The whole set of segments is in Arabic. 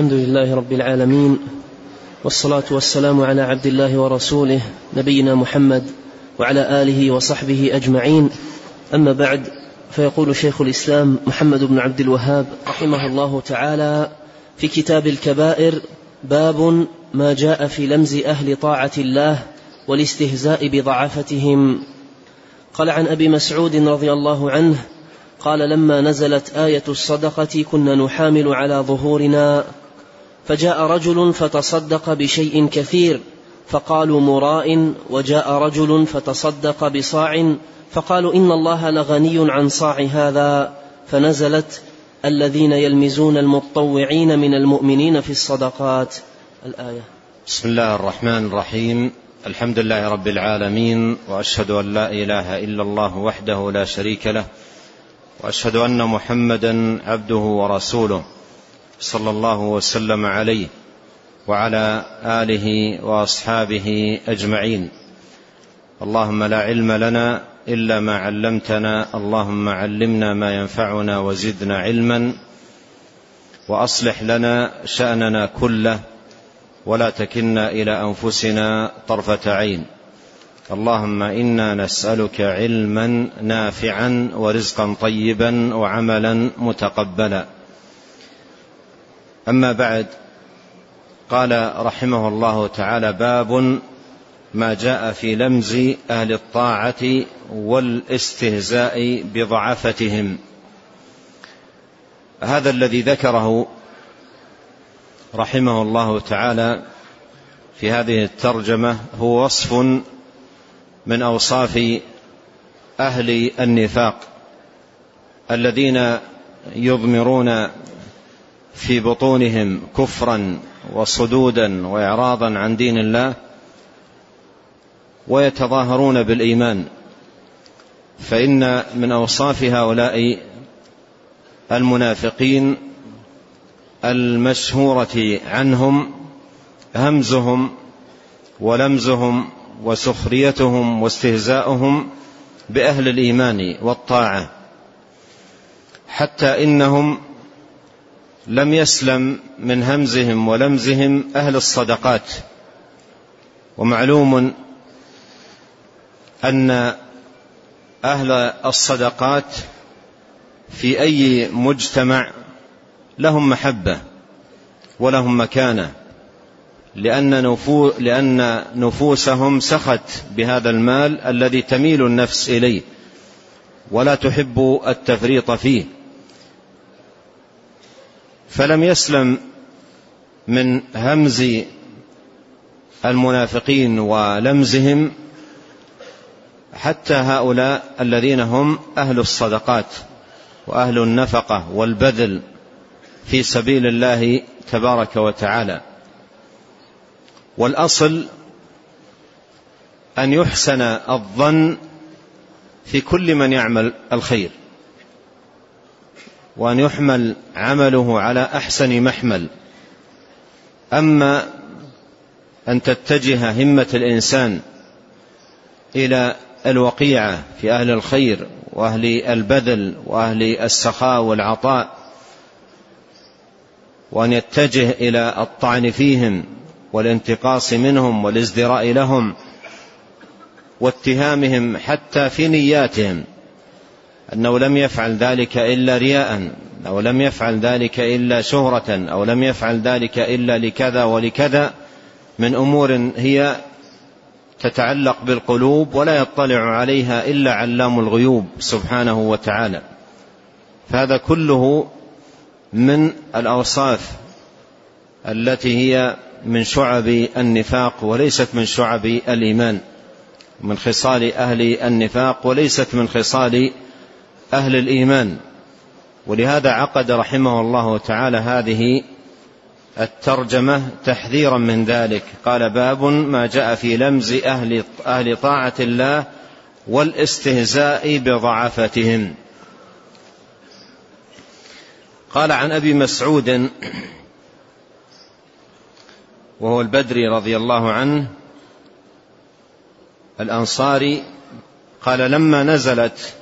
الحمد لله رب العالمين والصلاة والسلام على عبد الله ورسوله نبينا محمد وعلى آله وصحبه أجمعين. أما بعد فيقول شيخ الإسلام محمد بن عبد الوهاب رحمه الله تعالى في كتاب الكبائر باب ما جاء في لمز أهل طاعة الله والاستهزاء بضعفتهم قال عن أبي مسعود رضي الله عنه قال لما نزلت آية الصدقة كنا نحامل على ظهورنا. فجاء رجل فتصدق بشيء كثير فقالوا مراء وجاء رجل فتصدق بصاع فقالوا إن الله لغني عن صاع هذا فنزلت الذين يلمزون المطوعين من المؤمنين في الصدقات. الآية. بسم الله الرحمن الرحيم. الحمد لله رب العالمين وأشهد أن لا إله إلا الله وحده لا شريك له وأشهد أن محمدا عبده ورسوله. صلى الله وسلم عليه وعلى آله وأصحابه أجمعين. اللهم لا علم لنا إلا ما علمتنا اللهم علمنا ما ينفعنا وزدنا علما وأصلح لنا شأننا كله ولا تكلنا إلى أنفسنا طرفة عين. اللهم إنا نسألك علما نافعا ورزقا طيبا وعملا متقبلا. أما بعد قال رحمه الله تعالى باب ما جاء في لمز أهل الطاعة والاستهزاء بضعفتهم. هذا الذي ذكره رحمه الله تعالى في هذه الترجمة هو وصف من أوصاف أهل النفاق الذين يضمرون في بطونهم كفرا وصدودا واعراضا عن دين الله ويتظاهرون بالإيمان. فإن من أوصاف هؤلاء المنافقين المشهورة عنهم همزهم ولمزهم وسخريتهم واستهزاؤهم بأهل الإيمان والطاعة حتى إنهم لم يسلم من همزهم ولمزهم أهل الصدقات. ومعلوم أن أهل الصدقات في أي مجتمع لهم محبة ولهم مكانة لأن, لأن نفوسهم سخت بهذا المال الذي تميل النفس إليه ولا تحب التفريط فيه. فلم يسلم من همز المنافقين ولمزهم حتى هؤلاء الذين هم أهل الصدقات وأهل النفقة والبذل في سبيل الله تبارك وتعالى. والأصل أن يحسن الظن في كل من يعمل الخير. وأن يحمل عمله على أحسن محمل. أما أن تتجه همة الإنسان إلى الوقيعة في أهل الخير وأهل البذل وأهل السخاء والعطاء وأن يتجه إلى الطعن فيهم والانتقاص منهم والازدراء لهم واتهامهم حتى في نياتهم. أنه لم يفعل ذلك إلا رياء أو لم يفعل ذلك إلا شهرة أو لم يفعل ذلك إلا لكذا ولكذا من أمور هي تتعلق بالقلوب ولا يطلع عليها إلا علام الغيوب سبحانه وتعالى. فهذا كله من الأوصاف التي هي من شعب النفاق وليست من شعب الإيمان من خصال أهل النفاق وليست من خصال أهل الإيمان. ولهذا عقد رحمه الله تعالى هذه الترجمة تحذيرا من ذلك. قال باب ما جاء في لمز أهل, أهل طاعة الله والاستهزاء بضعفتهم. قال عن أبي مسعود وهو البدري رضي الله عنه الأنصاري قال لما نزلت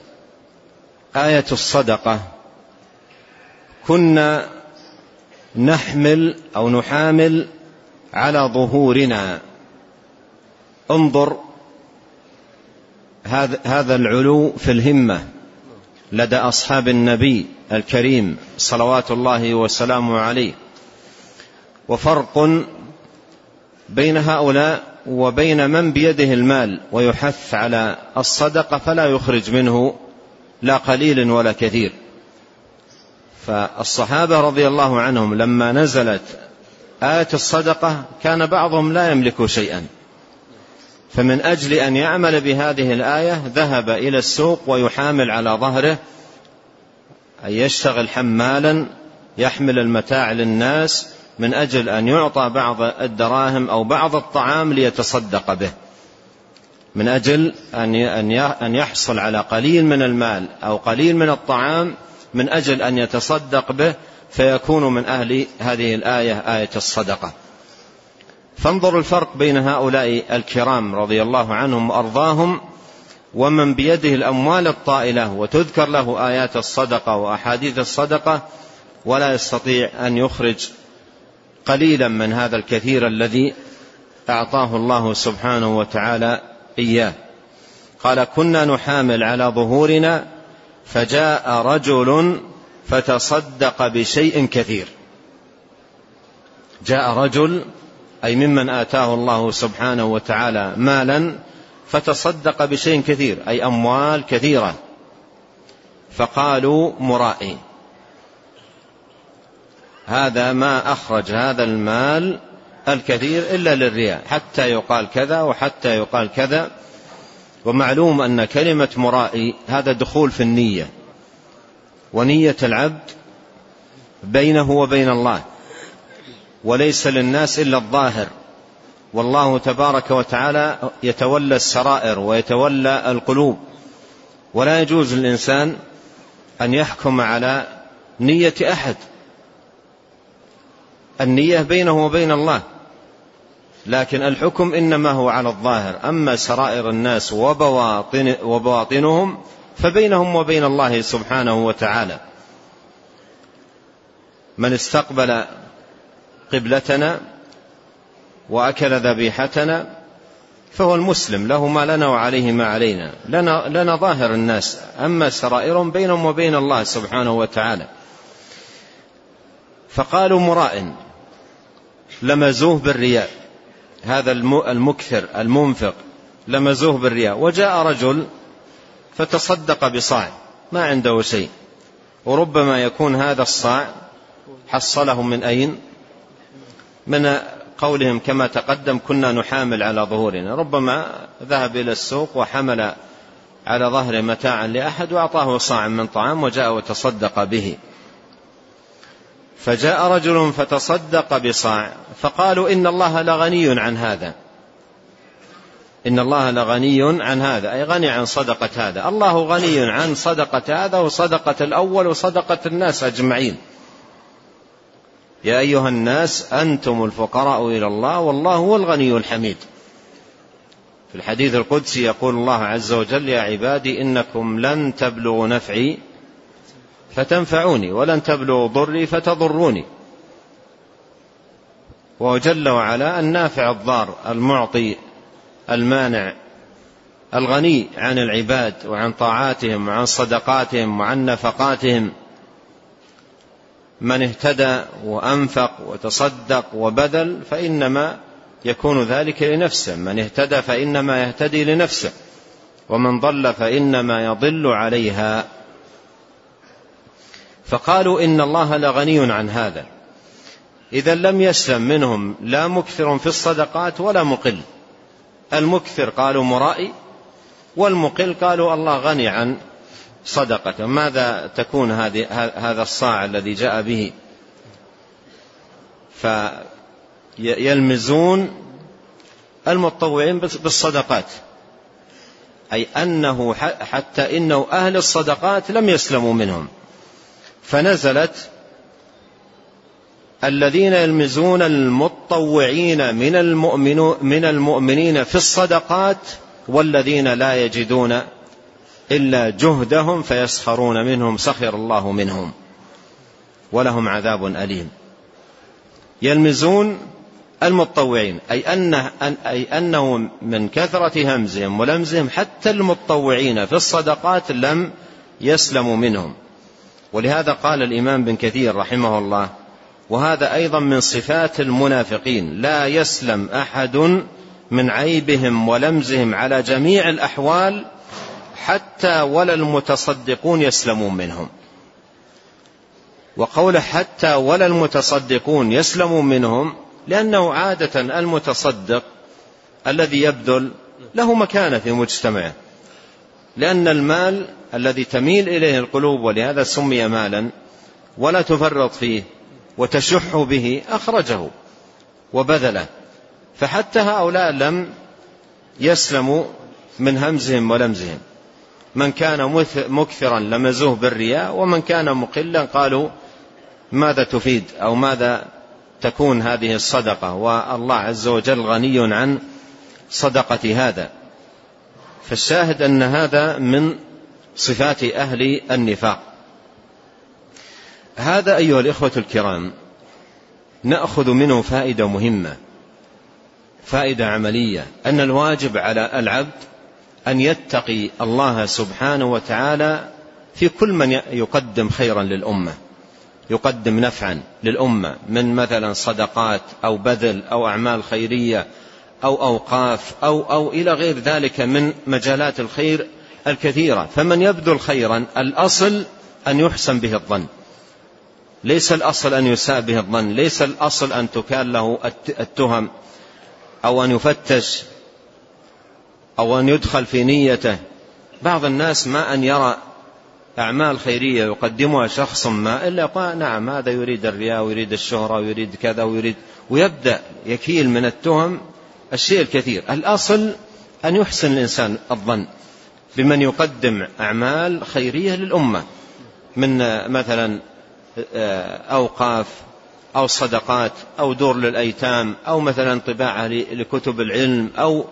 آية الصدقة. كنا نحمل أو نحامل على ظهورنا. انظر هذا العلو في الهمة لدى أصحاب النبي الكريم صلوات الله وسلامه عليه. وفرق بين هؤلاء وبين من بيده المال ويحث على الصدقة فلا يخرج منه لا قليل ولا كثير. فالصحابة رضي الله عنهم لما نزلت آية الصدقة كان بعضهم لا يملك شيئا. فمن أجل أن يعمل بهذه الآية ذهب إلى السوق ويحامل على ظهره أن يشتغل حمالا يحمل المتاع للناس من أجل أن يعطى بعض الدراهم أو بعض الطعام ليتصدق به. من أجل أن يحصل على قليل من المال أو قليل من الطعام من أجل أن يتصدق به فيكون من أهل هذه الآية آية الصدقة. فانظروا الفرق بين هؤلاء الكرام رضي الله عنهم وأرضاهم ومن بيده الأموال الطائلة وتذكر له آيات الصدقة وأحاديث الصدقة ولا يستطيع أن يخرج قليلا من هذا الكثير الذي أعطاه الله سبحانه وتعالى إياه. قال كنا نحامل على ظهورنا فجاء رجل فتصدق بشيء كثير. جاء رجل أي ممن آتاه الله سبحانه وتعالى مالا فتصدق بشيء كثير أي أموال كثيرة. فقالوا مرائي. هذا ما أخرج هذا المال الكثير إلا للرياء حتى يقال كذا وحتى يقال كذا. ومعلوم أن كلمة مرائي هذا دخول في النية ونية العبد بينه وبين الله وليس للناس إلا الظاهر. والله تبارك وتعالى يتولى السرائر ويتولى القلوب. ولا يجوز للإنسان أن يحكم على نية أحد. النية بينه وبين الله. لكن الحكم إنما هو على الظاهر. أما سرائر الناس وبواطن وبواطنهم فبينهم وبين الله سبحانه وتعالى. من استقبل قبلتنا وأكل ذبيحتنا فهو المسلم. له ما لنا وعليه ما علينا. لنا, لنا ظاهر الناس. أما سرائرهم بينهم وبين الله سبحانه وتعالى. فقالوا مرائن لمزوه بالرياء. هذا المكثر المنفق لمزوه بالرياء. وجاء رجل فتصدق بصاع ما عنده شيء. وربما يكون هذا الصاع حصله من أين؟ من قولهم كما تقدم كنا نحامل على ظهورنا. ربما ذهب إلى السوق وحمل على ظهر متاعا لأحد وأعطاه صاعا من طعام وجاء وتصدق به. فجاء رجل فتصدق بصاع فقالوا إن الله لغني عن هذا. إن الله لغني عن هذا. أي غني عن صدقة هذا. الله غني عن صدقة هذا وصدقة الأول وصدقة الناس أجمعين. يا أيها الناس أنتم الفقراء إلى الله والله هو الغني الحميد. في الحديث القدسي يقول الله عز وجل يا عبادي إنكم لن تبلغوا نفعي فتنفعوني ولن تبلغوا ضري فتضروني. وهو جل وعلا النافع الضار المعطي المانع الغني عن العباد وعن طاعاتهم وعن صدقاتهم وعن نفقاتهم. من اهتدى وأنفق وتصدق وبذل فإنما يكون ذلك لنفسه. من اهتدى فإنما يهتدي لنفسه ومن ضل فإنما يضل عليها. فقالوا إن الله لغني عن هذا. إذا لم يسلم منهم لا مكثر في الصدقات ولا مقل. المكثر قالوا مرائي والمقل قالوا الله غني عن صدقة ماذا تكون هذه هذا الصاع الذي جاء به؟ فيلمزون المتطوعين بالصدقات. أي أنه حتى إنه أهل الصدقات لم يسلموا منهم. فنزلت الذين يلمزون المتطوعين من من المؤمنين في الصدقات والذين لا يجدون إلا جهدهم فيسخرون منهم سخر الله منهم ولهم عذاب أليم. يلمزون المتطوعين أي, أنه أي أنه من كثرة همزهم ولمزهم حتى المتطوعين في الصدقات لم يسلموا منهم. ولهذا قال الإمام بن كثير رحمه الله وهذا أيضا من صفات المنافقين لا يسلم أحد من عيبهم ولمزهم على جميع الأحوال حتى ولا المتصدقون يسلمون منهم. وقوله حتى ولا المتصدقون يسلموا منهم لأنه عادة المتصدق الذي يبذل له مكانة في مجتمعه. لأن المال الذي تميل إليه القلوب ولهذا سمي مالا ولا تفرط فيه وتشح به أخرجه وبذله. فحتى هؤلاء لم يسلموا من همزهم ولمزهم. من كان مكثرا لمزوه بالرياء ومن كان مقلا قالوا ماذا تفيد أو ماذا تكون هذه الصدقة؟ والله عز وجل غني عن صدقة هذا. فالشاهد أن هذا من صفات أهل النفاق. هذا أيها الإخوة الكرام نأخذ منه فائدة مهمة فائدة عملية أن الواجب على العبد أن يتقي الله سبحانه وتعالى في كل من يقدم خيرا للأمة يقدم نفعا للأمة من مثلا صدقات أو بذل أو أعمال خيرية أو أوقاف أو أو إلى غير ذلك من مجالات الخير الكثيرة. فمن يبذل خيرا الأصل أن يحسن به الظن. ليس الأصل أن يساء به الظن. ليس الأصل أن تكال له التهم أو أن يفتش أو أن يدخل في نيته. بعض الناس ما أن يرى أعمال خيرية يقدمها شخص ما إلا يقول نعم هذا يريد الرياء ويريد الشهرة ويريد كذا ويريد ويبدأ يكيل من التهم الشيء الكثير. الأصل أن يحسن الإنسان الظن بمن يقدم أعمال خيرية للأمة من مثلا أوقاف أو صدقات أو دور للأيتام أو مثلا طباعة لكتب العلم أو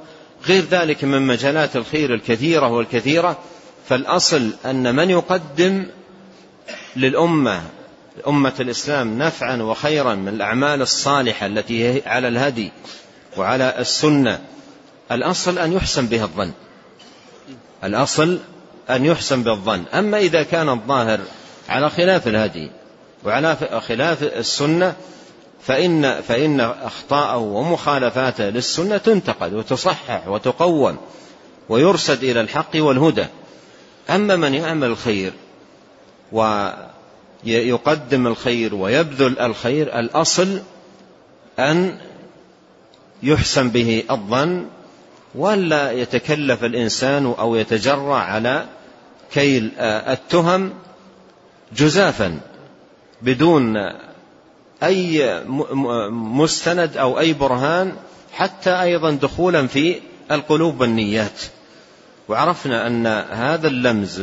غير ذلك من مجالات الخير الكثيرة والكثيرة. فالأصل أن من يقدم للأمة أمة الإسلام نفعا وخيرا من الأعمال الصالحة التي هي على الهدي وعلى السنة. الأصل أن يحسن بها الظن. الأصل أن يحسن بالظن أما إذا كان الظاهر على خلاف الهدي وعلى خلاف السنة فإن, فإن أخطاءه ومخالفاته للسنة تنتقد وتصحح وتقوم ويرسد إلى الحق والهدى. أما من يعمل الخير ويقدم الخير ويبذل الخير الأصل أن يحسن به الظن ولا يتكلف الإنسان أو يتجرع على كيل التهم جزافا بدون أي مستند أو أي برهان حتى أيضا دخولا في القلوب والنيات. وعرفنا أن هذا اللمز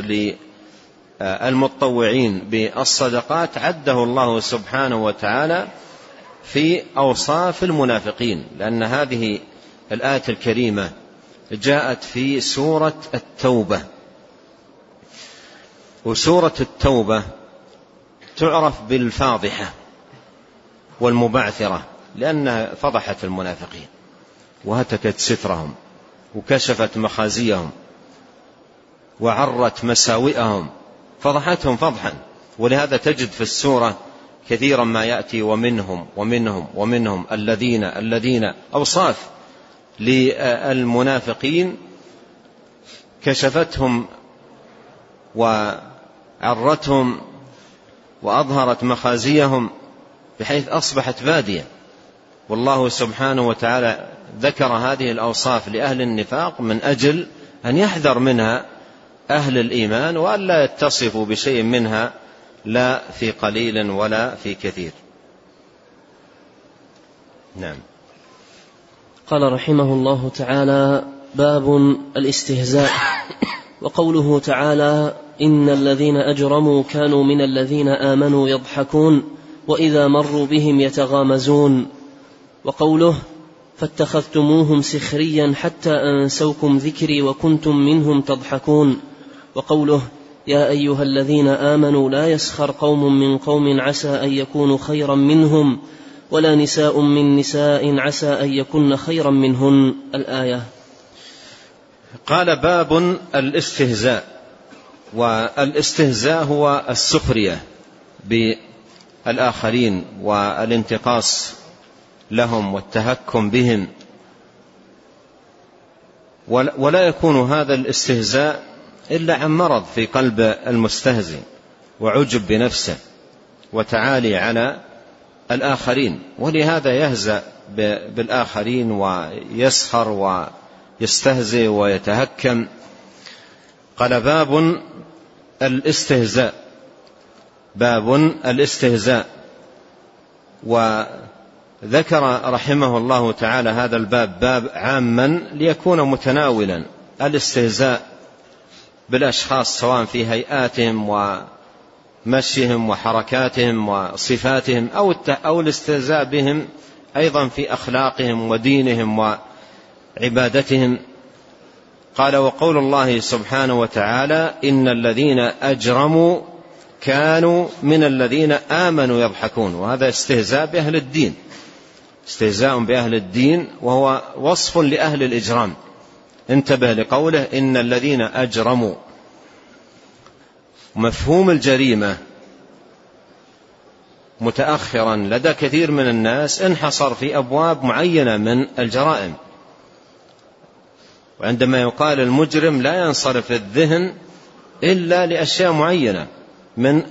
للمتطوعين بالصدقات عده الله سبحانه وتعالى في أوصاف المنافقين لأن هذه الآية الكريمة جاءت في سورة التوبة. وسورة التوبة تعرف بالفاضحة والمبعثرة لأنها فضحت المنافقين وهتكت سترهم وكشفت مخازيهم وعرت مساوئهم فضحتهم فضحا. ولهذا تجد في السورة كثيرا ما يأتي ومنهم ومنهم ومنهم الذين الذين أوصاف للمنافقين كشفتهم وعرتهم وأظهرت مخازيهم بحيث أصبحت بادية. والله سبحانه وتعالى ذكر هذه الأوصاف لأهل النفاق من أجل أن يحذر منها أهل الإيمان وألا يتصفوا بشيء منها لا في قليل ولا في كثير. نعم. قال رحمه الله تعالى باب الاستهزاء. وقوله تعالى إن الذين أجرموا كانوا من الذين آمنوا يضحكون وإذا مروا بهم يتغامزون. وقوله فاتخذتموهم سخريا حتى أنسوكم ذكري وكنتم منهم تضحكون. وقوله يا أيها الذين آمنوا لا يسخر قوم من قوم عسى أن يكونوا خيرا منهم ولا نساء من نساء عسى أن يكن خيرا منهن. الآية. قال باب الاستهزاء والاستهزاء هو السخرية بالآخرين والانتقاص لهم والتهكم بهم. ولا يكون هذا الاستهزاء إلا عن مرض في قلب المستهزئ وعجب بنفسه وتعالي على الآخرين ولهذا يهزأ بالآخرين ويسخر ويستهزئ ويتهكم. قال باب الاستهزاء باب الاستهزاء. وذكر رحمه الله تعالى هذا الباب باب عاما ليكون متناولا الاستهزاء بالأشخاص سواء في هيئاتهم ومشيهم وحركاتهم وصفاتهم أو أو الاستهزاء بهم أيضا في أخلاقهم ودينهم وعبادتهم. قال وقول الله سبحانه وتعالى إن الذين أجرموا كانوا من الذين آمنوا يضحكون. وهذا استهزاء بأهل الدين. استهزاء بأهل الدين وهو وصف لأهل الإجرام. انتبه لقوله إن الذين أجرموا. مفهوم الجريمة متاخرا لدى كثير من الناس انحصر في أبواب معينة من الجرائم. وعندما يقال المجرم لا ينصرف الذهن إلا لأشياء معينة من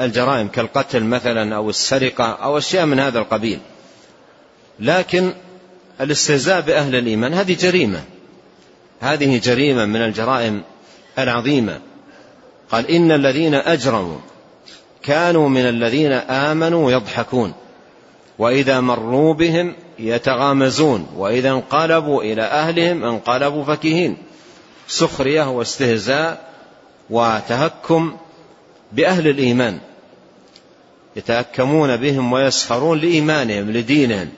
الجرائم كالقتل مثلا أو السرقة أو أشياء من هذا القبيل. لكن الاستهزاء بأهل الإيمان هذه جريمة. هذه جريمة من الجرائم العظيمة. قال إن الذين أجرموا كانوا من الذين آمنوا يضحكون وإذا مروا بهم يتغامزون وإذا انقلبوا إلى أهلهم انقلبوا فكهين. سخرية واستهزاء وتهكم بأهل الإيمان. يتهكمون بهم ويسخرون لإيمانهم لدينهم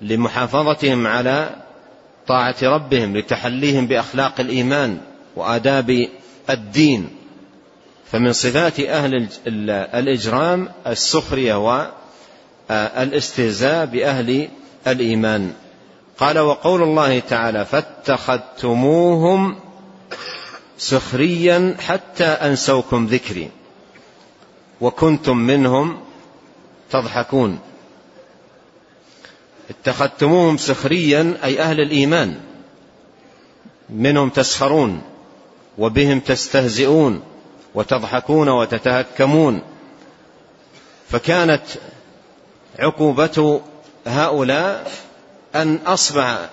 لمحافظتهم على طاعة ربهم لتحليهم بأخلاق الإيمان وآداب الدين. فمن صفات أهل الإجرام السخرية والاستهزاء بأهل الإيمان. قال وقول الله تعالى فاتخذتموهم سخريا حتى أنسوكم ذكري وكنتم منهم تضحكون. اتخذتموهم سخريا أي أهل الإيمان. منهم تسخرون وبهم تستهزئون وتضحكون وتتهكمون. فكانت عقوبة هؤلاء أن أصبح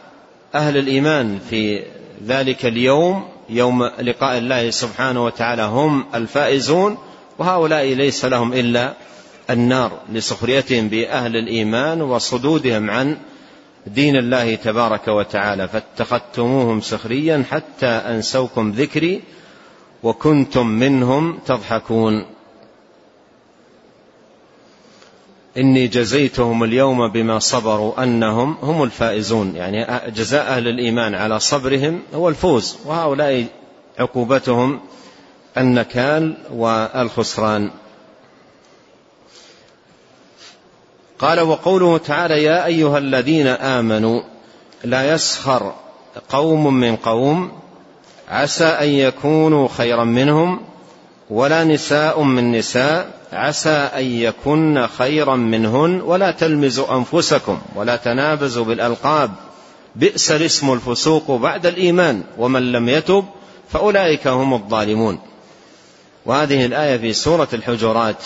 أهل الإيمان في ذلك اليوم يوم لقاء الله سبحانه وتعالى هم الفائزون وهؤلاء ليس لهم إلا النار لسخريتهم بأهل الإيمان وصدودهم عن دين الله تبارك وتعالى. فاتخذتموهم سخريا حتى أنسوكم ذكري وكنتم منهم تضحكون. إني جزيتهم اليوم بما صبروا أنهم هم الفائزون. يعني جزاء أهل الإيمان على صبرهم هو الفوز وهؤلاء عقوبتهم النكال والخسران. قال وقوله تعالى يا أيها الذين آمنوا لا يسخر قوم من قوم عسى أن يكونوا خيرا منهم ولا نساء من نساء عسى أن يكن خيرا منهن ولا تلمزوا أنفسكم ولا تنابزوا بالألقاب بئس الاسم الفسوق بعد الإيمان ومن لم يتب فأولئك هم الظالمون. وهذه الآية في سورة الحجرات.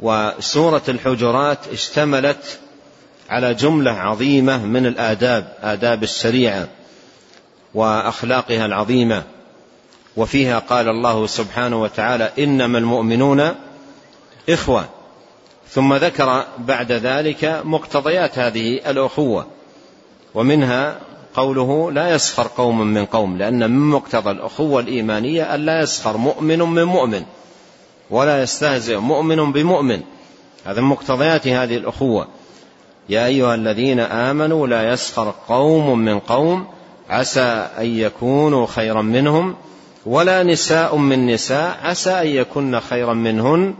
وسورة الحجرات اشتملت على جملة عظيمة من الآداب آداب الشريعة وأخلاقها العظيمة. وفيها قال الله سبحانه وتعالى إنما المؤمنون إخوة. ثم ذكر بعد ذلك مقتضيات هذه الأخوة ومنها قوله لا يسخر قوم من قوم لأن من مقتضى الأخوة الإيمانية أن لا يسخر مؤمن من مؤمن. ولا يستهزئ مؤمن بمؤمن. هذا من مقتضيات هذه الأخوة. يا أيها الذين آمنوا لا يسخر قوم من قوم. عسى أن يكونوا خيرا منهم. ولا نساء من نساء. عسى أن يكن خيرا منهن.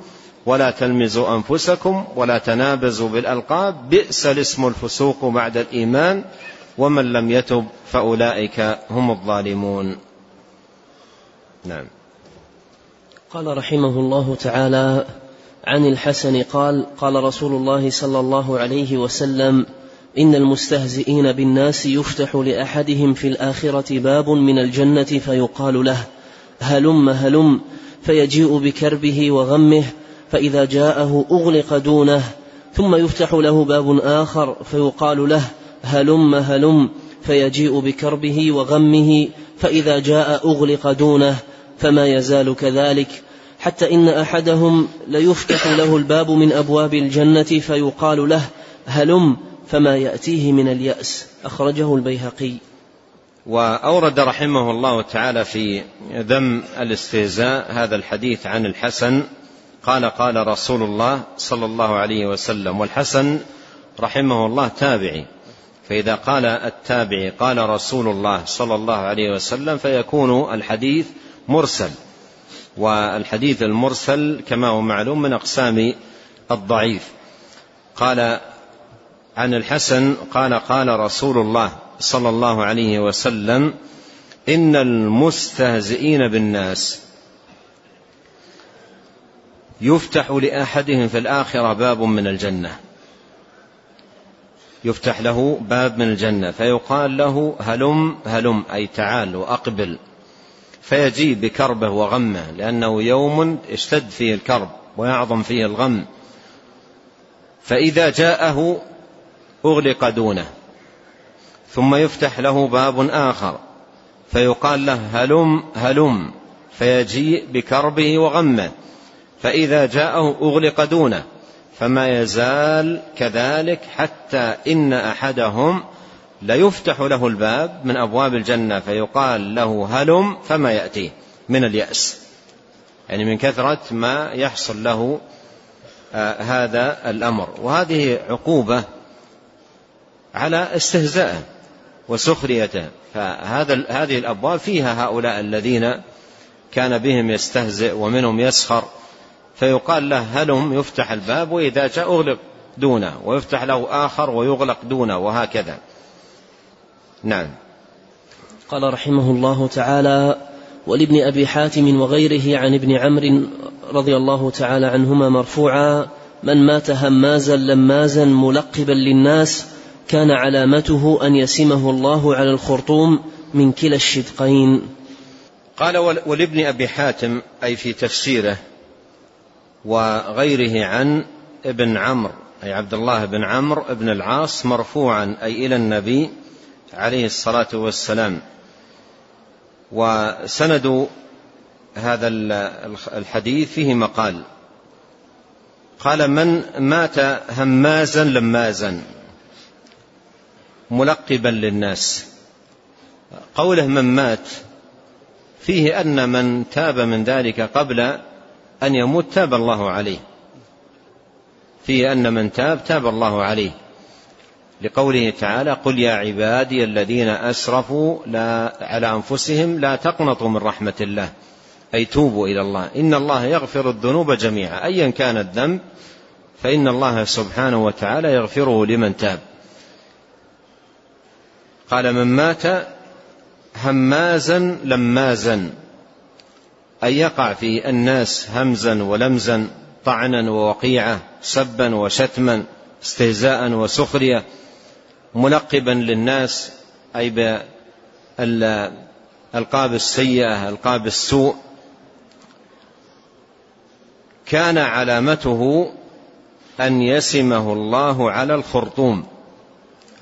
ولا تلمزوا أنفسكم ولا تنابزوا بالألقاب. بئس الاسم الفسوق بعد الإيمان. ومن لم يتب فأولئك هم الظالمون. نعم. قال رحمه الله تعالى عن الحسن قال قال رسول الله صلى الله عليه وسلم إن المستهزئين بالناس يفتح لأحدهم في الآخرة باب من الجنة فيقال له هلم هلم فيجيء بكربه وغمه فإذا جاءه أغلق دونه ثم يفتح له باب آخر فيقال له هلم هلم فيجيء بكربه وغمه فإذا جاء أغلق دونه فما يزال كذلك حتى إن أحدهم ليفتح له الباب من أبواب الجنة فيقال له هلم فما يأتيه من اليأس. أخرجه البيهقي. وأورد رحمه الله تعالى في ذم الاستهزاء هذا الحديث عن الحسن. قال قال رسول الله صلى الله عليه وسلم والحسن رحمه الله تابعي. فإذا قال التابعي قال رسول الله صلى الله عليه وسلم فيكون الحديث مرسل. والحديث المرسل كما هو معلوم من أقسام الضعيف. قال عن الحسن قال قال رسول الله صلى الله عليه وسلم إن المستهزئين بالناس يفتح لأحدهم في الآخرة باب من الجنة. يفتح له باب من الجنة فيقال له هلم هلم أي تعال وأقبل. فيجيء بكربه وغمه لأنه يوم اشتد فيه الكرب ويعظم فيه الغم. فإذا جاءه أغلق دونه. ثم يفتح له باب آخر. فيقال له هلم هلم. فيجيء بكربه وغمه. فإذا جاءه أغلق دونه. فما يزال كذلك حتى إن أحدهم ليفتح له الباب من أبواب الجنة فيقال له هلم فما يأتيه من اليأس. يعني من كثرة ما يحصل له آه هذا الأمر. وهذه عقوبة على استهزائه وسخريته. فهذا هذه الأبواب فيها هؤلاء الذين كان بهم يستهزئ ومنهم يسخر. فيقال له هلم يفتح الباب وإذا جاء أغلق دونه ويفتح له آخر ويغلق دونه وهكذا. نعم. قال رحمه الله تعالى ولابن أبي حاتم وغيره عن ابن عمرو رضي الله تعالى عنهما مرفوعا من مات همازا لمازا ملقبا للناس كان علامته أن يسمه الله على الخرطوم من كلا الشدقين. قال ولابن أبي حاتم أي في تفسيره وغيره عن ابن عمرو أي عبد الله بن عمرو بن العاص مرفوعا أي إلى النبي عليه الصلاة والسلام. وسند هذا الحديث فيه مقال. قال من مات همازا لمازا ملقبا للناس. قوله من مات فيه أن من تاب من ذلك قبل أن يموت تاب الله عليه. فيه أن من تاب تاب الله عليه. لقوله تعالى قل يا عبادي الذين أسرفوا لا على أنفسهم لا تقنطوا من رحمة الله. أي توبوا إلى الله. إن الله يغفر الذنوب جميعا. أيا كان الذنب فإن الله سبحانه وتعالى يغفره لمن تاب. قال من مات همازا لمازا. أي يقع في الناس همزا ولمزا طعنا ووقيعة سبا وشتما استهزاء وسخرية. ملقبا للناس أي بالألقاب السيئة ألقاب السوء. كان علامته أن يسمه الله على الخرطوم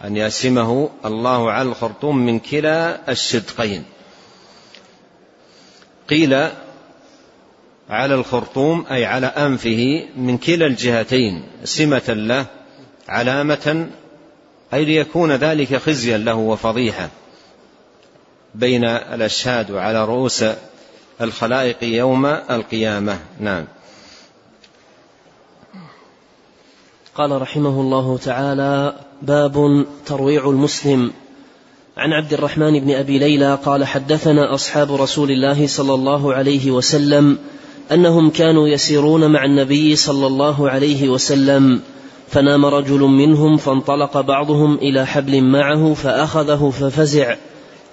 أن يسمه الله على الخرطوم من كلا الشدقين. قيل على الخرطوم أي على أنفه من كلا الجهتين سمة له علامة أي ليكون ذلك خزيا له وفضيحة بين الأشهاد وعلى رؤوس الخلائق يوم القيامة. نعم. قال رحمه الله تعالى باب ترويع المسلم. عن عبد الرحمن بن أبي ليلى قال حدثنا أصحاب رسول الله صلى الله عليه وسلم أنهم كانوا يسيرون مع النبي صلى الله عليه وسلم. فنام رجل منهم فانطلق بعضهم إلى حبل معه فأخذه ففزع.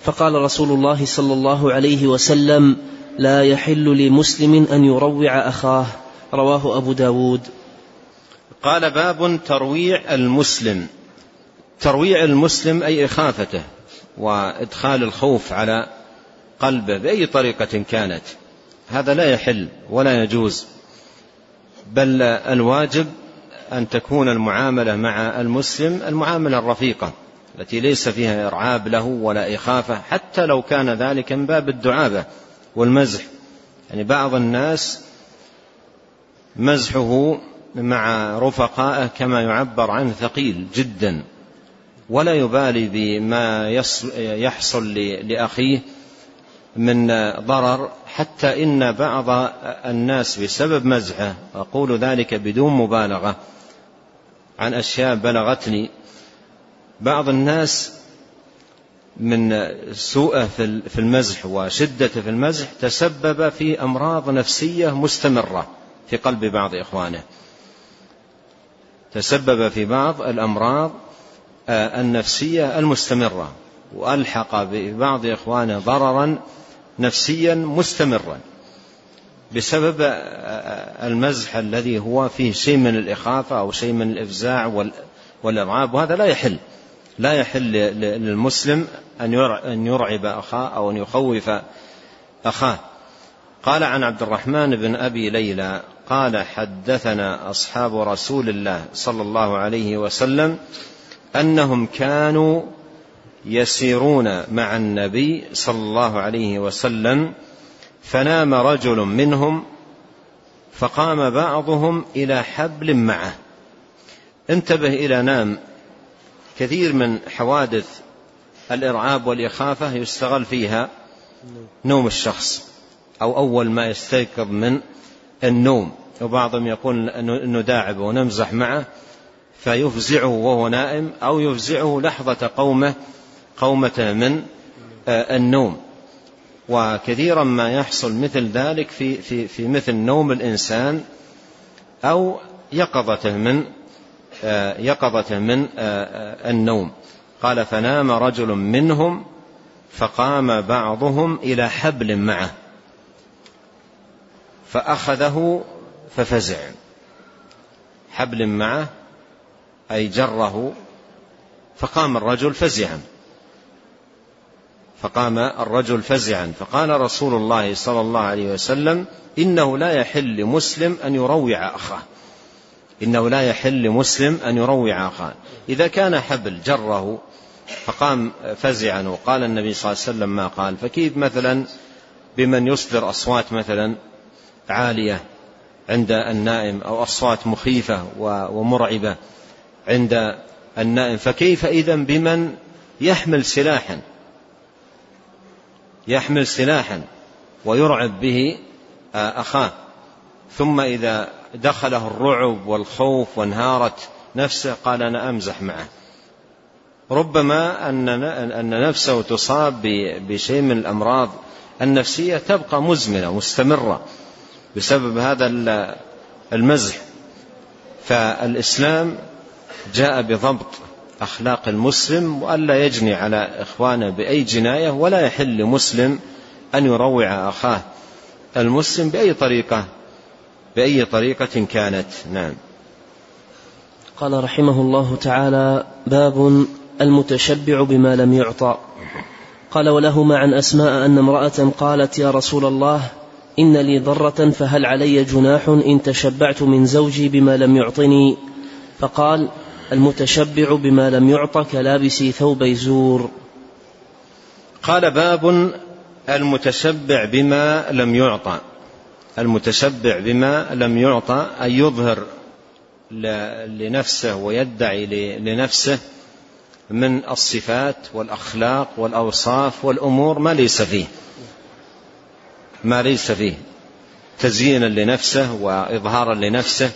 فقال رسول الله صلى الله عليه وسلم لا يحل لمسلم أن يروع أخاه. رواه أبو داود. قال باب ترويع المسلم. ترويع المسلم أي إخافته وإدخال الخوف على قلبه بأي طريقة كانت هذا لا يحل ولا يجوز. بل الواجب أن تكون المعاملة مع المسلم المعاملة الرفيقة التي ليس فيها إرعاب له ولا إخافة حتى لو كان ذلك من باب الدعابة والمزح. يعني بعض الناس مزحه مع رفقائه كما يعبر عنه ثقيل جدا ولا يبالي بما يحصل لأخيه من ضرر حتى إن بعض الناس بسبب مزحه أقول ذلك بدون مبالغة. عن أشياء بلغتني. بعض الناس من سوءه في المزح وشدته في المزح تسبب في أمراض نفسية مستمرة في قلب بعض إخوانه. تسبب في بعض الأمراض النفسية المستمرة وألحق ببعض إخوانه ضررا نفسيا مستمرا. بسبب المزح الذي هو فيه شيء من الإخافة أو شيء من الإفزاع والإرعاب وهذا لا يحل. لا يحل للمسلم أن يرعب أخاه أو أن يخوف أخاه. قال عن عبد الرحمن بن أبي ليلى قال حدثنا أصحاب رسول الله صلى الله عليه وسلم أنهم كانوا يسيرون مع النبي صلى الله عليه وسلم فنام رجل منهم فقام بعضهم إلى حبل معه. انتبه إلى نام. كثير من حوادث الإرعاب والإخافة يستغل فيها نوم الشخص أو أول ما يستيقظ من النوم. وبعضهم يقول أنه داعب ونمزح معه فيفزعه وهو نائم أو يفزعه لحظة قومه قومة من آه، النوم. وكثيرا ما يحصل مثل ذلك في في في مثل نوم الإنسان أو يقظته من آه، يقظته من آه، النوم. قال فنام رجل منهم فقام بعضهم إلى حبل معه فأخذه ففزع. حبل معه أي جره فقام الرجل فزعا. فقام الرجل فزعا. فقال رسول الله صلى الله عليه وسلم إنه لا يحل لمسلم أن يروع أخاه. إنه لا يحل لمسلم أن يروع أخاه. إذا كان حبل جره فقام فزعا وقال النبي صلى الله عليه وسلم ما قال. فكيف مثلا بمن يصدر أصوات مثلا عالية عند النائم أو أصوات مخيفة ومرعبة عند النائم؟ فكيف اذا بمن يحمل سلاحا؟ يحمل سلاحا ويرعب به آه، أخاه. ثم إذا دخله الرعب والخوف وانهارت نفسه قال أنا أمزح معه. ربما أن أن نفسه تصاب بشيء من الأمراض. النفسية تبقى مزمنة مستمرة بسبب هذا المزح. فالإسلام جاء بضبط. أخلاق المسلم وألا يجني على إخوانه بأي جناية ولا يحل لمسلم أن يروع أخاه. المسلم بأي طريقة؟ بأي طريقة كانت؟ نعم. قال رحمه الله تعالى باب المتشبع بما لم يعطى. قال ولهما عن أسماء أن امرأة قالت يا رسول الله إن لي ضرة فهل علي جناح إن تشبعت من زوجي بما لم يعطني؟ فقال المتشبع بما لم يعط كلابس ثوب زور قال باب المتشبع بما لم يعطى. المتشبع بما لم يعطى أن يظهر لنفسه ويدعي لنفسه من الصفات والأخلاق والأوصاف والأمور ما ليس فيه. ما ليس فيه. تزيينا لنفسه وإظهارا لنفسه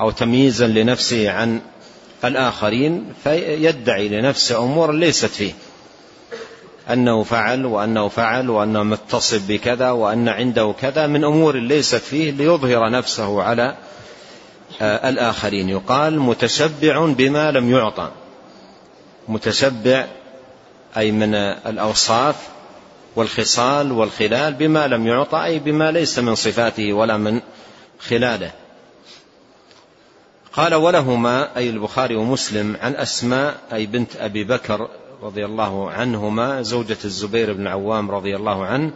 أو تمييزا لنفسه عن الآخرين فيدعي لنفسه أمورا ليست فيه. أنه فعل وأنه فعل وأنه متصف بكذا وأن عنده كذا من أمور ليست فيه ليظهر نفسه على آه، الآخرين. يقال متشبع بما لم يعطى. متشبع أي من الأوصاف والخصال والخلال بما لم يعطى أي بما ليس من صفاته ولا من خلاله. قال ولهما أي البخاري ومسلم عن أسماء أي بنت أبي بكر رضي الله عنهما زوجة الزبير بن عوام رضي الله عنه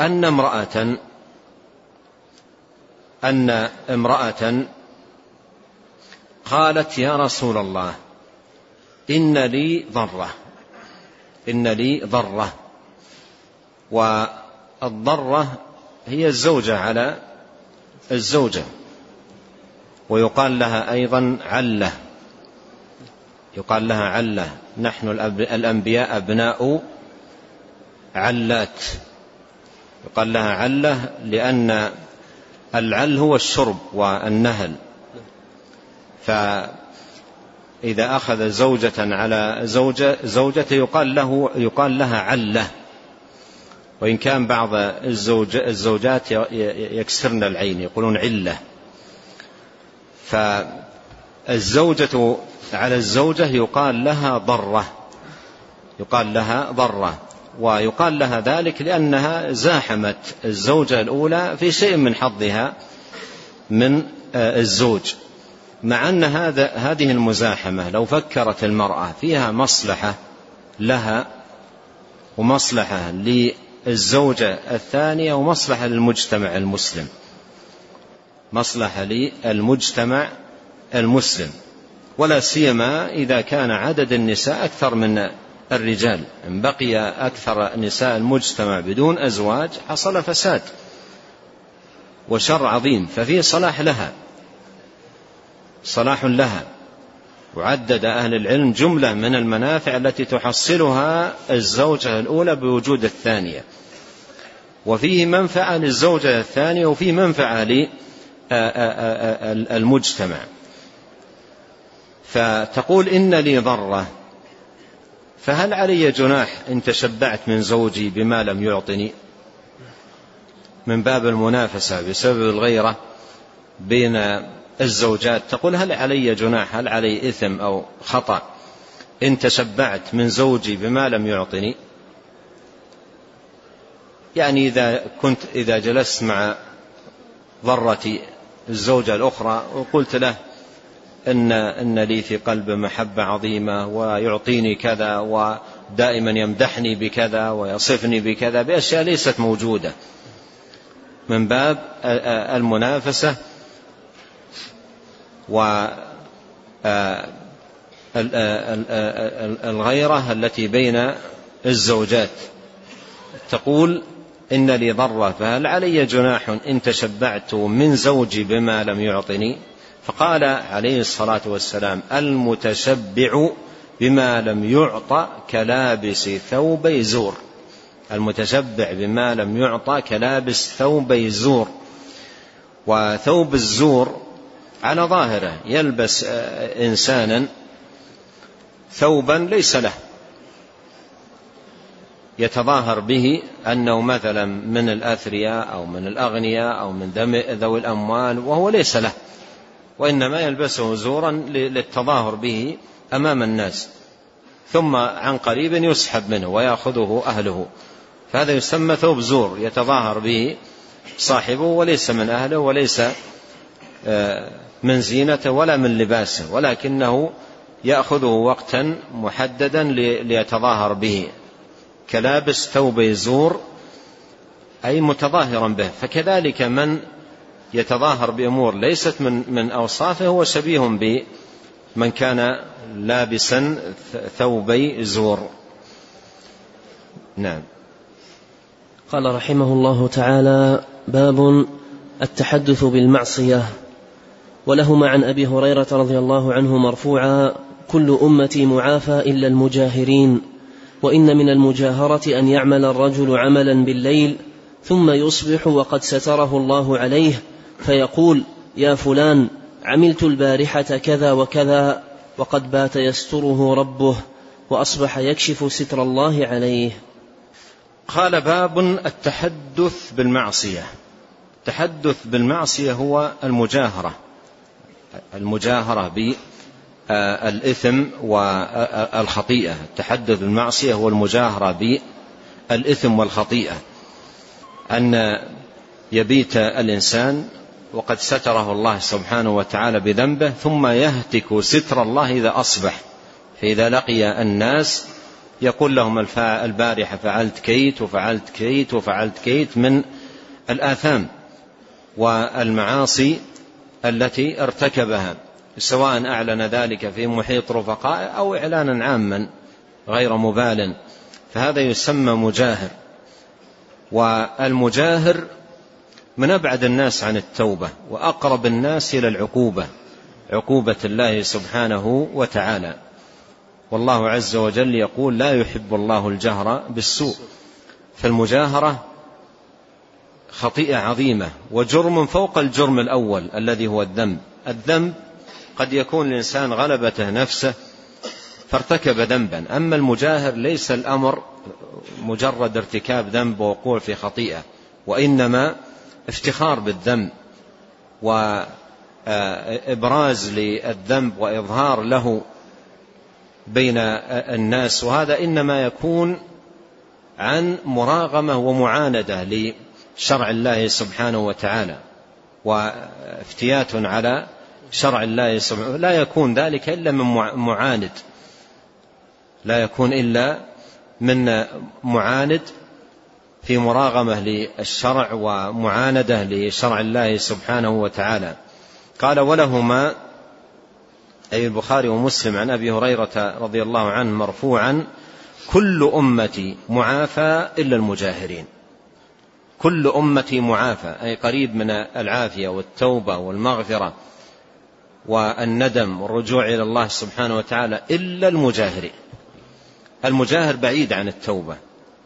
أن امرأة أن امرأة قالت يا رسول الله إن لي ضرة إن لي ضرة. والضرة هي الزوجة على الزوجة. ويقال لها أيضا علة. يقال لها علة. نحن الأنبياء أبناء علات. يقال لها علة لأن العل هو الشرب والنهل. فإذا أخذ زوجة على زوجة زوجته يقال له يقال لها علة. وإن كان بعض الزوج الزوجات يكسرن العين يقولون علة. فالزوجة على الزوجة يقال لها ضرة. يقال لها ضرة. ويقال لها ذلك لأنها زاحمت الزوجة الأولى في شيء من حظها من آه، الزوج. مع أن هذا هذه المزاحمة لو فكرت المرأة فيها مصلحة لها ومصلحة للزوجة الثانية ومصلحة للمجتمع المسلم. مصلحة للمجتمع المسلم ولا سيما إذا كان عدد النساء أكثر من الرجال. إن بقي أكثر نساء المجتمع بدون أزواج حصل فساد وشر عظيم ففي صلاح لها صلاح لها. وعدد أهل العلم جملة من المنافع التي تحصلها الزوجة الأولى بوجود الثانية. وفيه منفعة للزوجة الثانية وفيه منفعة للمجتمع فتقول إن لي ضرة فهل علي جناح إن تشبعت من زوجي بما لم يعطني؟ من باب المنافسة بسبب الغيرة بين الزوجات. تقول هل علي جناح هل علي إثم أو خطأ إن تشبعت من زوجي بما لم يعطني؟ يعني إذا كنت إذا جلست مع ضرتي الزوجة الأخرى وقلت له إن, إن لي في قلب محبة عظيمة ويعطيني كذا ودائما يمدحني بكذا ويصفني بكذا بأشياء ليست موجودة. من باب المنافسة و الغيرة التي بين الزوجات. تقول إن لي ضرة فهل علي جناح إن تشبعت من زوجي بما لم يعطني. فقال عليه الصلاة والسلام المتشبع بما لم يعط كلابس ثوبي زور. المتشبع بما لم يعطى كلابس ثوبي زور. وثوب الزور على ظاهره يلبس آه، إنسانا ثوبا ليس له. يتظاهر به أنه مثلا من الأثرياء أو من الأغنياء أو من ذوي الأموال وهو ليس له وإنما يلبسه زورا للتظاهر به أمام الناس ثم عن قريب يسحب منه ويأخذه أهله فهذا يسمى ثوب زور يتظاهر به صاحبه وليس من أهله وليس آه، من زينته ولا من لباسه ولكنه يأخذه وقتا محددا ليتظاهر به. كلابس ثوب زور أي متظاهرا به. فكذلك من يتظاهر بأمور ليست من من أوصافه هو شبيه بمن كان لابسا ثوبي زور نعم. قال رحمه الله تعالى باب التحدث بالمعصية. ولهما عن أبي هريرة رضي الله عنه مرفوعا كل أمتي معافى إلا المجاهرين. وإن من المجاهرة أن يعمل الرجل عملا بالليل ثم يصبح وقد ستره الله عليه فيقول يا فلان عملت البارحة كذا وكذا وقد بات يستره ربه وأصبح يكشف ستر الله عليه. قال باب التحدث بالمعصية. التحدث بالمعصية هو المجاهرة المجاهرة بالإثم والخطيئة. التحدث بالمعصية هو المجاهرة بالإثم والخطيئة. أن يبيت الإنسان وقد ستره الله سبحانه وتعالى بذنبه ثم يهتك ستر الله إذا أصبح. فإذا لقي الناس يقول لهم البارحة فعلت كيت وفعلت كيت وفعلت كيت من الآثام والمعاصي التي ارتكبها. سواء أعلن ذلك في محيط رفقائه أو إعلانا عاما غير مبال فهذا يسمى مجاهر. والمجاهر من أبعد الناس عن التوبة وأقرب الناس إلى العقوبة عقوبة الله سبحانه وتعالى. والله عز وجل يقول لا يحب الله الجهر بالسوء فالمجاهرة خطيئة عظيمة وجرم فوق الجرم الأول الذي هو الذنب. الذنب قد يكون الإنسان غلبته نفسه فارتكب ذنبا. أما المجاهر ليس الأمر مجرد ارتكاب ذنب ووقوع في خطيئة وإنما افتخار بالذنب وإبراز للذنب وإظهار له بين الناس. وهذا إنما يكون عن مراغمة ومعاندة لشرع الله سبحانه وتعالى وافتيات على شرع الله سبحانه لا يكون ذلك إلا من معاند. لا يكون إلا من معاند في مراغمة للشرع ومعاندة لشرع الله سبحانه وتعالى. قال ولهما أي البخاري ومسلم عن أبي هريرة رضي الله عنه مرفوعا كل أمتي معافى إلا المجاهرين. كل أمتي معافى أي قريب من العافية والتوبة والمغفرة. والندم والرجوع إلى الله سبحانه وتعالى إلا المجاهرين. المجاهر بعيد عن التوبة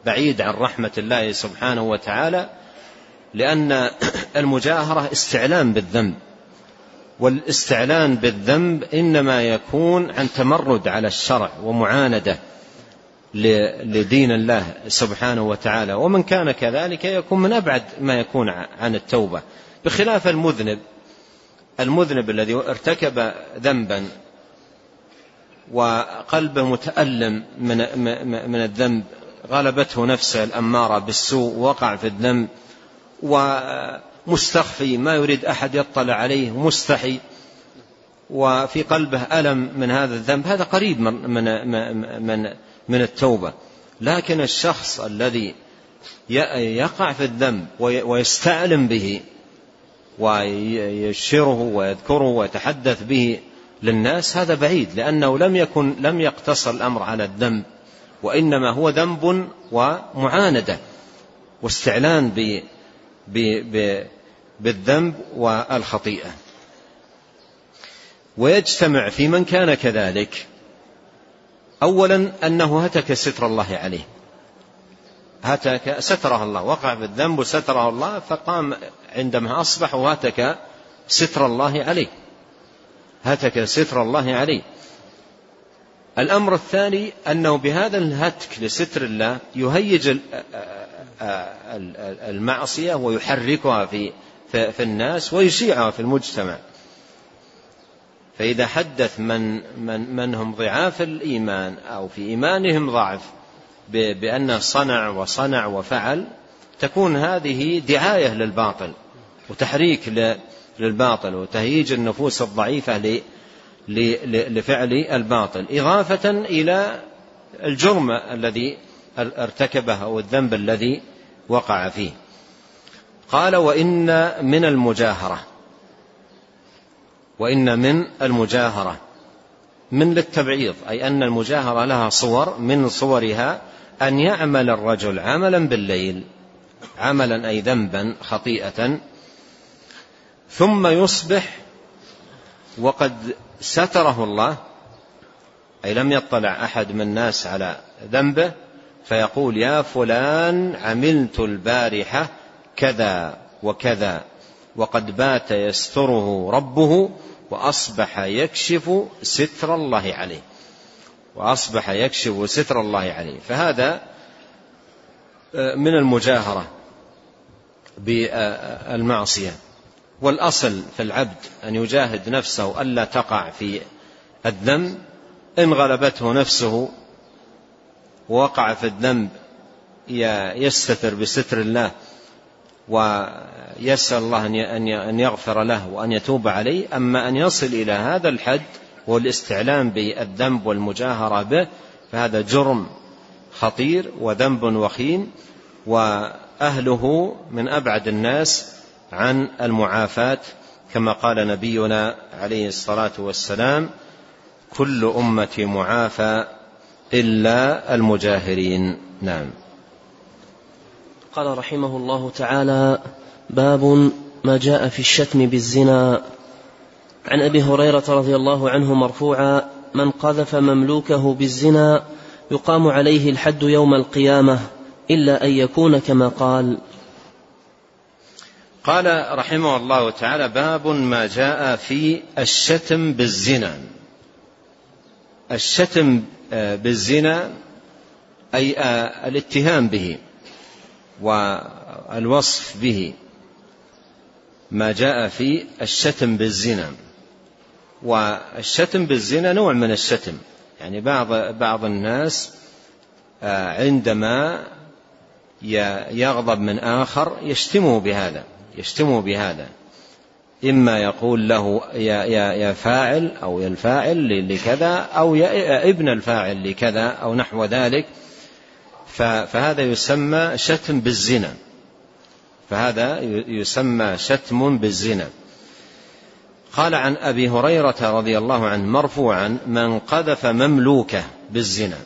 بعيد عن رحمة الله سبحانه وتعالى لأن المجاهرة استعلام بالذنب والاستعلان بالذنب إنما يكون عن تمرد على الشرع ومعاندة لدين الله سبحانه وتعالى. ومن كان كذلك يكون من أبعد ما يكون عن التوبة بخلاف المذنب المذنب الذي ارتكب ذنبا وقلبه متألم من من الذنب غلبته نفسه الأمارة بالسوء وقع في الذنب ومستخفي ما يريد أحد يطلع عليه مستحي وفي قلبه ألم من هذا الذنب. هذا قريب من من من, من التوبة. لكن الشخص الذي يقع في الذنب ويستعلم به ويشره ويذكره ويتحدث به للناس هذا بعيد لأنه لم يكن لم يقتصر الأمر على الذنب وإنما هو ذنب ومعاندة واستعلان ب ب بالذنب والخطيئة. ويجتمع في من كان كذلك. أولا أنه هتك ستر الله عليه. هتك ستره الله. وقع بالذنب وستره الله فقام عندما أصبح وهتك ستر الله عليه. هتك ستر الله عليه. الأمر الثاني أنه بهذا الهتك لستر الله يهيج المعصية ويحركها في في الناس ويشيعها في المجتمع. فإذا حدث من من من هم ضعاف الإيمان أو في إيمانهم ضعف بأنه صنع وصنع وفعل تكون هذه دعاية للباطل وتحريك للباطل وتهييج النفوس الضعيفة لفعل الباطل إضافة إلى الجرم الذي ارتكبه أو الذنب الذي وقع فيه. قال وإن من المجاهرة وإن من المجاهرة من للتبعيض أي أن المجاهرة لها صور من صورها أن يعمل الرجل عملا بالليل عملا أي ذنبا خطيئة ثم يصبح وقد ستره الله أي لم يطلع أحد من الناس على ذنبه فيقول يا فلان عملت البارحة كذا وكذا وقد بات يستره ربه وأصبح يكشف ستر الله عليه. وأصبح يكشف ستر الله عليه. فهذا من المجاهرة بالمعصية. والأصل في العبد أن يجاهد نفسه ألا تقع في الذنب. إن غلبته نفسه ووقع في الذنب يستتر بستر الله. ويسأل الله أن يغفر له وأن يتوب عليه. أما أن يصل إلى هذا الحد والاستعلام بالذنب والمجاهرة به فهذا جرم خطير وذنب وخيم وأهله من أبعد الناس عن المعافاة. كما قال نبينا عليه الصلاة والسلام كل أمتي معافى إلا المجاهرين. نعم. قال رحمه الله تعالى باب ما جاء في الشتم بالزنا عن أبي هريرة رضي الله عنه مرفوعا من قذف مملوكه بالزنا يقام عليه الحد يوم القيامة إلا أن يكون كما قال. قال رحمه الله تعالى باب ما جاء في الشتم بالزنا. الشتم آه، بالزنا أي آه، الاتهام به والوصف به ما جاء في الشتم بالزنا. والشتم بالزنا نوع من الشتم. يعني بعض بعض الناس آه، عندما يغضب من آخر يشتمه بهذا يشتمه بهذا. إما يقول له يا, يا, يا فاعل أو يا الفاعل لكذا أو يا ابن الفاعل لكذا أو نحو ذلك. فهذا يسمى شتم بالزنا. فهذا يسمى شتم بالزنا. قال عن أبي هريرة رضي الله عنه مرفوعا من قذف مملوكه بالزنا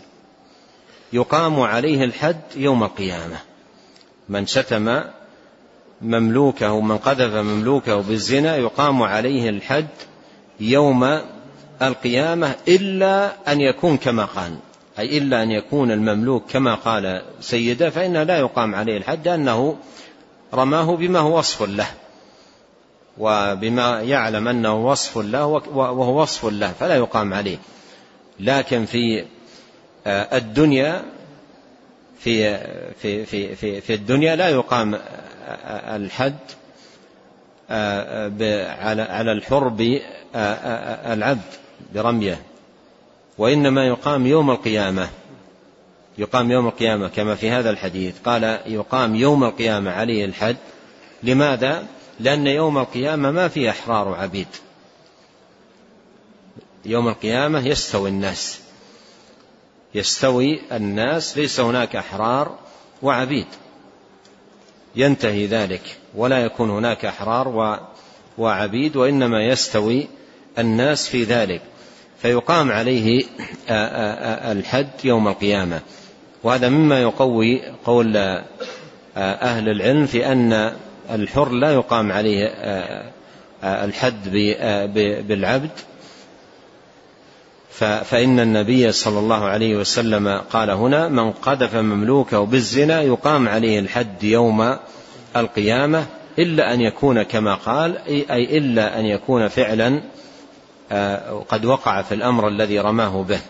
يقام عليه الحد يوم القيامة. من شتم مملوكه من قذف مملوكه بالزنا يقام عليه الحد يوم القيامة إلا أن يكون كما قال. أي إلا أن يكون المملوك كما قال سيده فإنه لا يقام عليه الحد لأنه رماه بما هو وصف له. وبما يعلم أنه وصف له وهو وصف له فلا يقام عليه. لكن في آه، الدنيا في في في في, في الدنيا لا يقام آه، الحد آه، على على الحر بالعبد برميه. وإنما يقام يوم القيامة. يقام يوم القيامة كما في هذا الحديث. قال يقام يوم القيامة عليه الحد. لماذا؟ لأن يوم القيامة ما في أحرار وعبيد يوم القيامة يستوي الناس. يستوي الناس ليس هناك أحرار وعبيد. ينتهي ذلك ولا يكون هناك أحرار وعبيد وإنما يستوي الناس في ذلك. فيقام عليه الحد يوم القيامة. وهذا مما يقوي قول أهل العلم في أن الحر لا يقام عليه الحد بالعبد. فإن النبي صلى الله عليه وسلم قال هنا من قذف مملوكه بالزنا يقام عليه الحد يوم القيامة إلا أن يكون كما قال أي إلا أن يكون فعلا آه، قد وقع في الأمر الذي رماه به.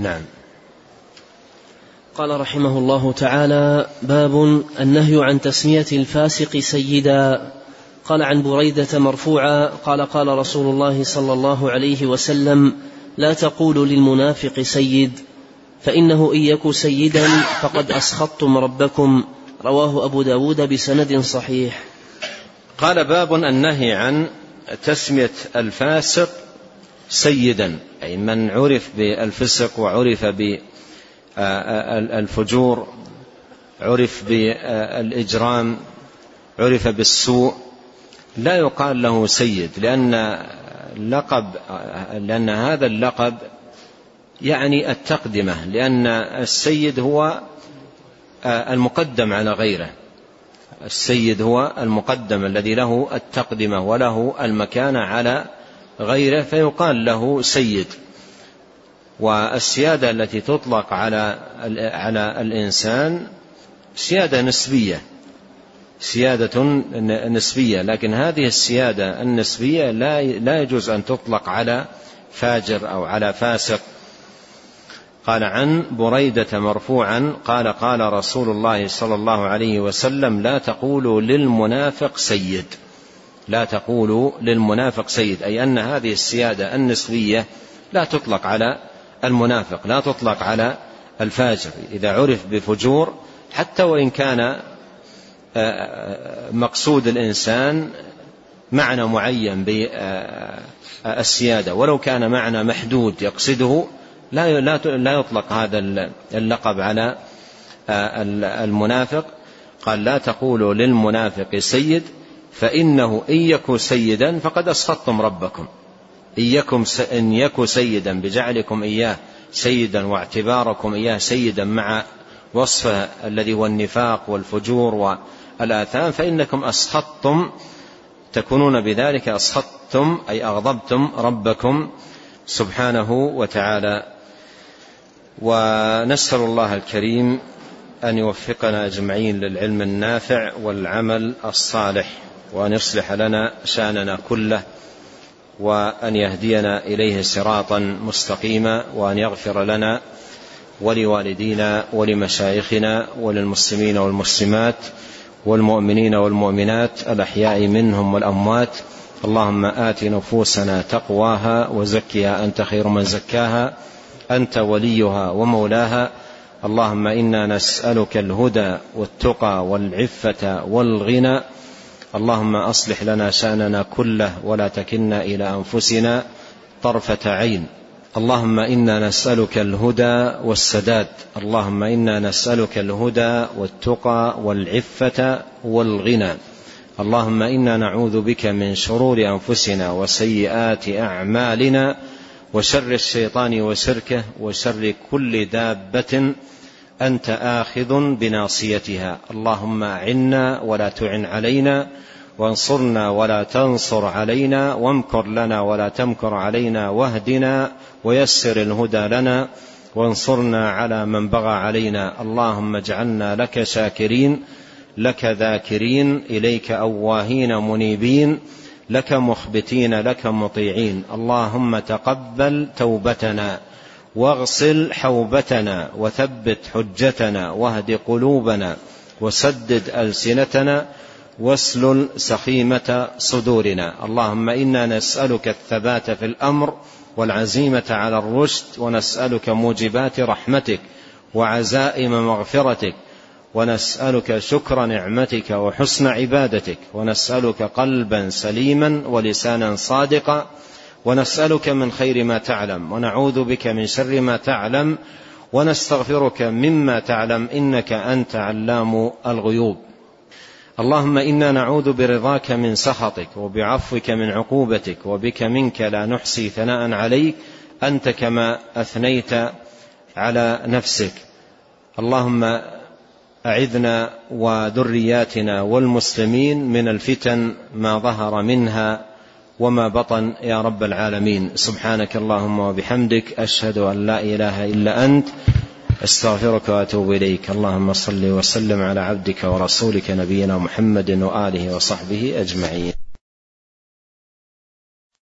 نعم. قال رحمه الله تعالى باب النهي عن تسمية الفاسق سيدا. قال عن بريدة مرفوعا قال قال رسول الله صلى الله عليه وسلم لا تقولوا للمنافق سيد فإنه إن يك سيدا فقد أسخطتم ربكم. رواه أبو داود بسند صحيح. قال باب النهي عن تسمية الفاسق سيدا أي من عرف بالفسق وعرف بالفجور عرف بالإجرام عرف بالسوء. لا يقال له سيد لأن لقب لأن هذا اللقب يعني التقدمة لأن السيد هو المقدم على غيره. السيد هو المقدم الذي له التقدمة وله المكانة على غيره فيقال له سيد. والسيادة التي تطلق على على الإنسان سيادة نسبية سيادة نسبية. لكن هذه السيادة النسبية لا لا يجوز أن تطلق على فاجر أو على فاسق. قال عن بريدة مرفوعا قال قال رسول الله صلى الله عليه وسلم لا تقولوا للمنافق سيد. لا تقولوا للمنافق سيد أي أن هذه السيادة النسبية لا تطلق على المنافق لا تطلق على الفاجر. إذا عرف بفجور حتى وإن كان آه، آه، مقصود الإنسان معنى معين بالسيادة ولو كان معنى محدود يقصده لا لا يطلق هذا اللقب على آه، المنافق. قال لا تقولوا للمنافق سيد فإنه إن يكن سيدا فقد أسخطتم ربكم. إن إن يكن سيدا بجعلكم إياه سيدا واعتباركم إياه سيدا مع وصفه الذي هو النفاق والفجور والآثام فإنكم أسخطتم تكونون بذلك أسخطتم أي أغضبتم ربكم سبحانه وتعالى. ونسأل الله الكريم أن يوفقنا أجمعين للعلم النافع والعمل الصالح وأن يصلح لنا شأننا كله. وأن يهدينا إليه صراطا مستقيما وأن يغفر لنا ولوالدينا ولمشايخنا وللمسلمين والمسلمات والمؤمنين والمؤمنات الأحياء منهم والأموات. اللهم آت نفوسنا تقواها وزكها أنت خير من زكاها أنت وليها ومولاها. اللهم إنا نسألك الهدى والتقى والعفة والغنى. اللهم أصلح لنا شأننا كله ولا تكلنا إلى أنفسنا طرفة عين. اللهم إنا نسألك الهدى والسداد. اللهم إنا نسألك الهدى والتقى والعفة والغنى. اللهم إنا نعوذ بك من شرور أنفسنا وسيئات أعمالنا وشر الشيطان وشركه وشر كل دابة أنت آخذ بناصيتها. اللهم أعنا ولا تعن علينا وانصرنا ولا تنصر علينا وامكر لنا ولا تمكر علينا واهدنا ويسر الهدى لنا وانصرنا على من بغى علينا. اللهم اجعلنا لك شاكرين لك ذاكرين إليك أواهين منيبين لك مخبتين لك مطيعين. اللهم تقبل توبتنا. واغسل حوبتنا وثبت حجتنا واهد قلوبنا وسدد ألسنتنا واسلل سخيمة صدورنا. اللهم إنا نسألك الثبات في الأمر والعزيمة على الرشد ونسألك موجبات رحمتك وعزائم مغفرتك ونسألك شكر نعمتك وحسن عبادتك ونسألك قلبا سليما ولسانا صادقا ونسألك من خير ما تعلم ونعوذ بك من شر ما تعلم ونستغفرك مما تعلم إنك أنت علام الغيوب. اللهم إنا نعوذ برضاك من سخطك وبعفوك من عقوبتك وبك منك لا نحصي ثناء عليك أنت كما أثنيت على نفسك. اللهم أعذنا وذرياتنا والمسلمين من الفتن ما ظهر منها وما بطن يا رب العالمين. سبحانك اللهم وبحمدك أشهد أن لا إله إلا أنت أستغفرك وأتوب إليك. اللهم صل وسلم على عبدك ورسولك نبينا محمد وآله وصحبه أجمعين.